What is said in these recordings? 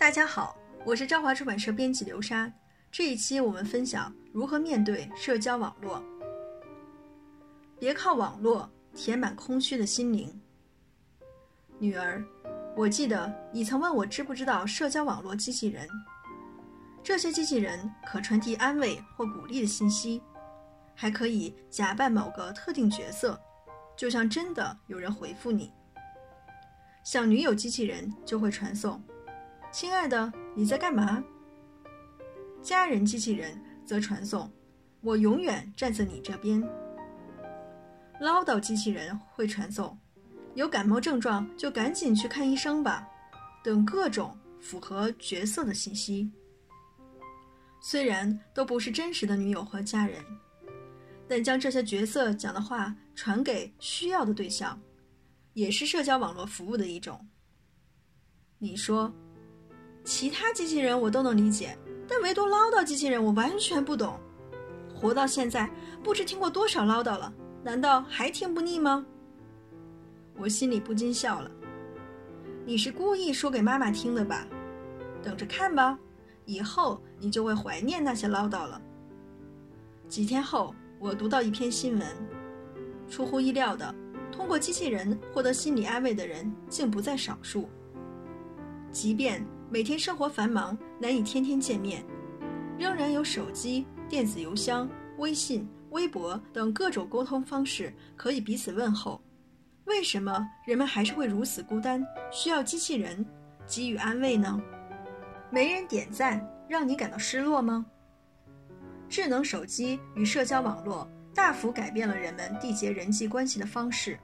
大家好，我是朝华出版社编辑刘莎。这一期我们分享如何面对社交网络。别靠网络填满空虚的心灵。女儿，我记得你曾问我知不知道社交网络机器人。这些机器人可传递安慰或鼓励的信息，还可以假扮某个特定角色，就像真的有人回复你。像女友机器人就会传送。亲爱的，你在干嘛？家人机器人则传送：“我永远站在你这边。”唠叨机器人会传送：“有感冒症状就赶紧去看医生吧。”等各种符合角色的信息。虽然都不是真实的女友和家人，但将这些角色讲的话传给需要的对象，也是社交网络服务的一种。你说？其他机器人我都能理解，但唯独唠叨机器人我完全不懂。活到现在，不知听过多少唠叨了，难道还听不腻吗？我心里不禁笑了。你是故意说给妈妈听的吧？等着看吧，以后你就会怀念那些唠叨了。几天后，我读到一篇新闻，出乎意料的，通过机器人获得心理安慰的人竟不在少数，即便。每天生活繁忙，难以天天见面，仍然有手机、电子邮箱、微信、微博等各种沟通方式可以彼此问候。为什么人们还是会如此孤单，需要机器人给予安慰呢？没人点赞，让你感到失落吗？智能手机与社交网络大幅改变了人们缔结人际关系的方式。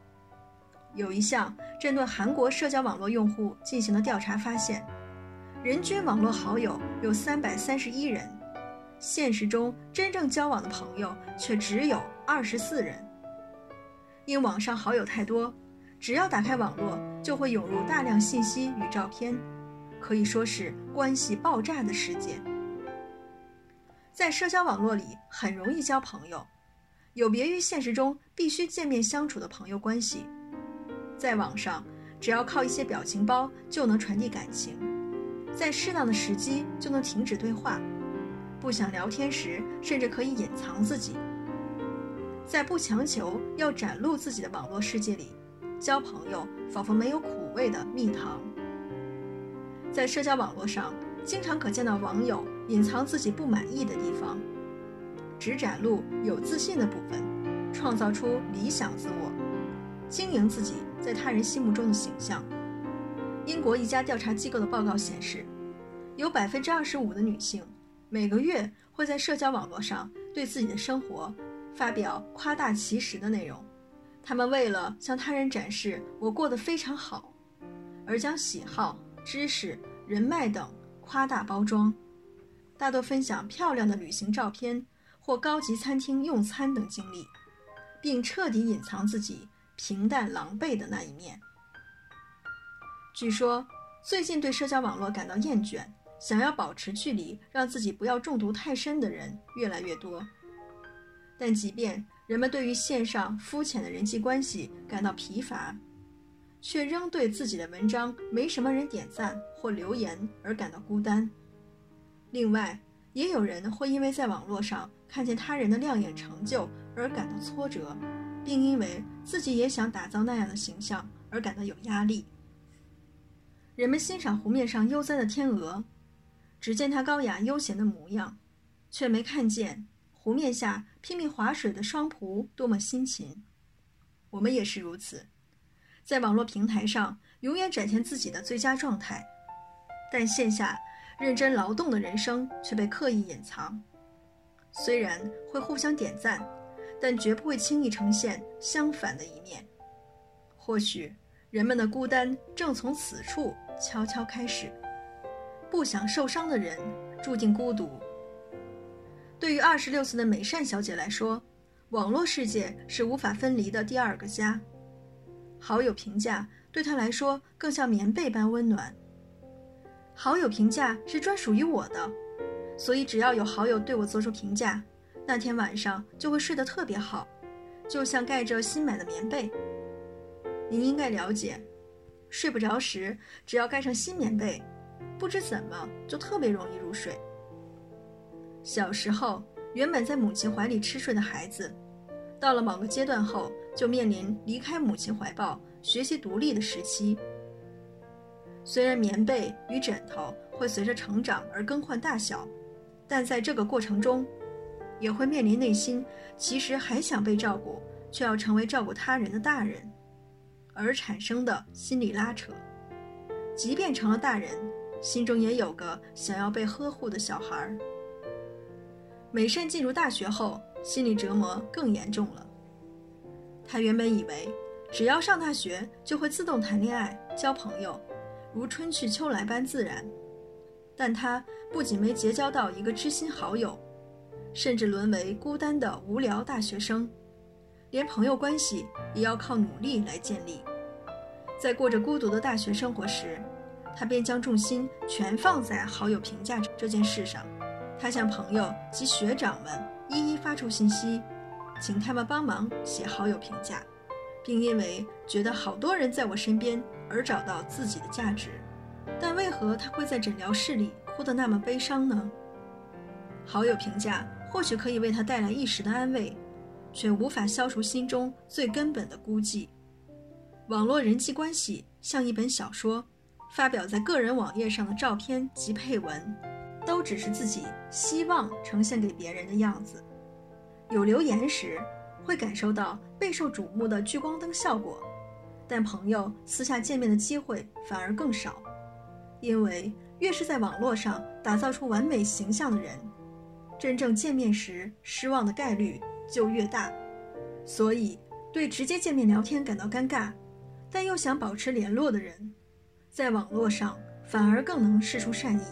有一项针对韩国社交网络用户进行的调查发现。人均网络好友有三百三十一人，现实中真正交往的朋友却只有二十四人。因网上好友太多，只要打开网络，就会涌入大量信息与照片，可以说是关系爆炸的世界。在社交网络里很容易交朋友，有别于现实中必须见面相处的朋友关系。在网上，只要靠一些表情包就能传递感情。在适当的时机就能停止对话，不想聊天时甚至可以隐藏自己。在不强求要展露自己的网络世界里，交朋友仿佛没有苦味的蜜糖。在社交网络上，经常可见到网友隐藏自己不满意的地方，只展露有自信的部分，创造出理想自我，经营自己在他人心目中的形象。英国一家调查机构的报告显示，有百分之二十五的女性每个月会在社交网络上对自己的生活发表夸大其词的内容。她们为了向他人展示我过得非常好，而将喜好、知识、人脉等夸大包装，大多分享漂亮的旅行照片或高级餐厅用餐等经历，并彻底隐藏自己平淡狼狈的那一面。据说，最近对社交网络感到厌倦，想要保持距离，让自己不要中毒太深的人越来越多。但即便人们对于线上肤浅的人际关系感到疲乏，却仍对自己的文章没什么人点赞或留言而感到孤单。另外，也有人会因为在网络上看见他人的亮眼成就而感到挫折，并因为自己也想打造那样的形象而感到有压力。人们欣赏湖面上悠哉的天鹅，只见它高雅悠闲的模样，却没看见湖面下拼命划水的双仆多么辛勤。我们也是如此，在网络平台上永远展现自己的最佳状态，但线下认真劳动的人生却被刻意隐藏。虽然会互相点赞，但绝不会轻易呈现相反的一面。或许人们的孤单正从此处。悄悄开始，不想受伤的人注定孤独。对于二十六岁的美善小姐来说，网络世界是无法分离的第二个家。好友评价对她来说更像棉被般温暖。好友评价是专属于我的，所以只要有好友对我做出评价，那天晚上就会睡得特别好，就像盖着新买的棉被。您应该了解。睡不着时，只要盖上新棉被，不知怎么就特别容易入睡。小时候，原本在母亲怀里吃睡的孩子，到了某个阶段后，就面临离开母亲怀抱、学习独立的时期。虽然棉被与枕头会随着成长而更换大小，但在这个过程中，也会面临内心其实还想被照顾，却要成为照顾他人的大人，而产生的心理拉扯。即便成了大人，心中也有个想要被呵护的小孩儿。美善进入大学后，心理折磨更严重了。她原本以为，只要上大学就会自动谈恋爱、交朋友，如春去秋来般自然。但她不仅没结交到一个知心好友，甚至沦为孤单的无聊大学生，连朋友关系也要靠努力来建立。在过着孤独的大学生活时，他便将重心全放在好友评价这件事上。他向朋友及学长们一一发出信息，请他们帮忙写好友评价，并因为觉得好多人在我身边而找到自己的价值。但为何他会在诊疗室里哭得那么悲伤呢？好友评价或许可以为他带来一时的安慰，却无法消除心中最根本的孤寂。网络人际关系像一本小说，发表在个人网页上的照片及配文。都只是自己希望呈现给别人的样子。有留言时，会感受到备受瞩目的聚光灯效果，但朋友私下见面的机会反而更少，因为越是在网络上打造出完美形象的人，真正见面时失望的概率就越大。所以，对直接见面聊天感到尴尬，但又想保持联络的人，在网络上反而更能释出善意。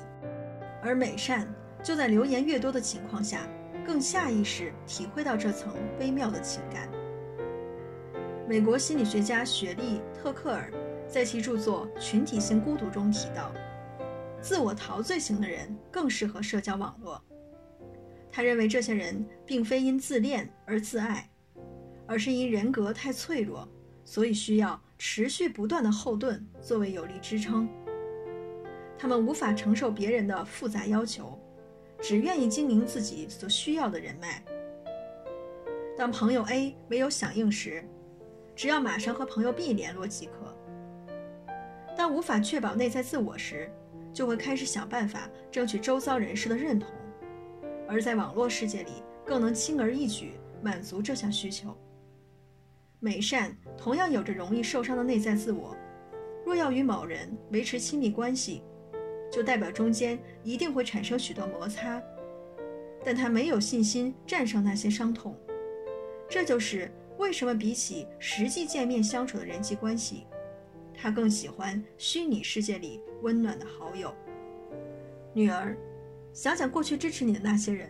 而美善就在留言越多的情况下，更下意识体会到这层微妙的情感。美国心理学家雪莉·特克尔在其著作《群体性孤独》中提到，自我陶醉型的人更适合社交网络。他认为这些人并非因自恋而自爱，而是因人格太脆弱，所以需要持续不断的后盾作为有力支撑。他们无法承受别人的复杂要求，只愿意经营自己所需要的人脉。当朋友 A 没有响应时，只要马上和朋友 B 联络即可。当无法确保内在自我时，就会开始想办法争取周遭人士的认同，而在网络世界里，更能轻而易举满足这项需求。美善同样有着容易受伤的内在自我，若要与某人维持亲密关系。就代表中间一定会产生许多摩擦，但他没有信心战胜那些伤痛。这就是为什么比起实际见面相处的人际关系，他更喜欢虚拟世界里温暖的好友。女儿，想想过去支持你的那些人，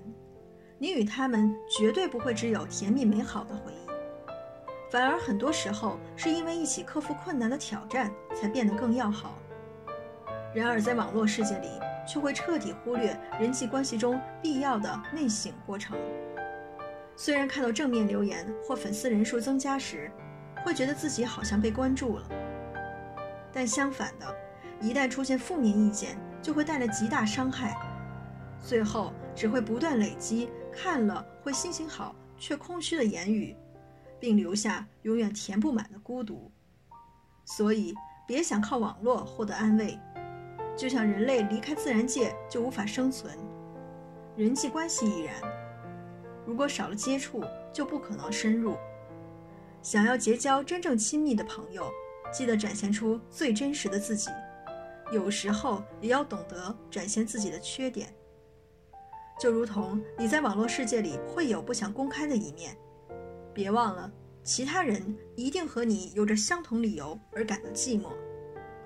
你与他们绝对不会只有甜蜜美好的回忆，反而很多时候是因为一起克服困难的挑战才变得更要好。然而，在网络世界里，却会彻底忽略人际关系中必要的内省过程。虽然看到正面留言或粉丝人数增加时，会觉得自己好像被关注了，但相反的，一旦出现负面意见，就会带来极大伤害，最后只会不断累积看了会心情好却空虚的言语，并留下永远填不满的孤独。所以，别想靠网络获得安慰。就像人类离开自然界就无法生存，人际关系亦然。如果少了接触，就不可能深入。想要结交真正亲密的朋友，记得展现出最真实的自己，有时候也要懂得展现自己的缺点。就如同你在网络世界里会有不想公开的一面，别忘了，其他人一定和你有着相同理由而感到寂寞，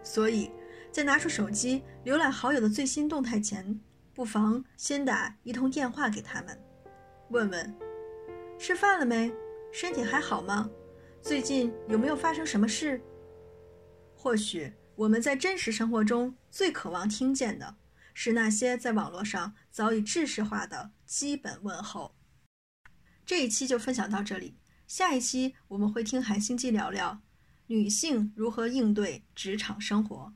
所以。在拿出手机浏览好友的最新动态前，不妨先打一通电话给他们，问问吃饭了没，身体还好吗？最近有没有发生什么事？或许我们在真实生活中最渴望听见的是那些在网络上早已制式化的基本问候。这一期就分享到这里，下一期我们会听韩星机聊聊女性如何应对职场生活。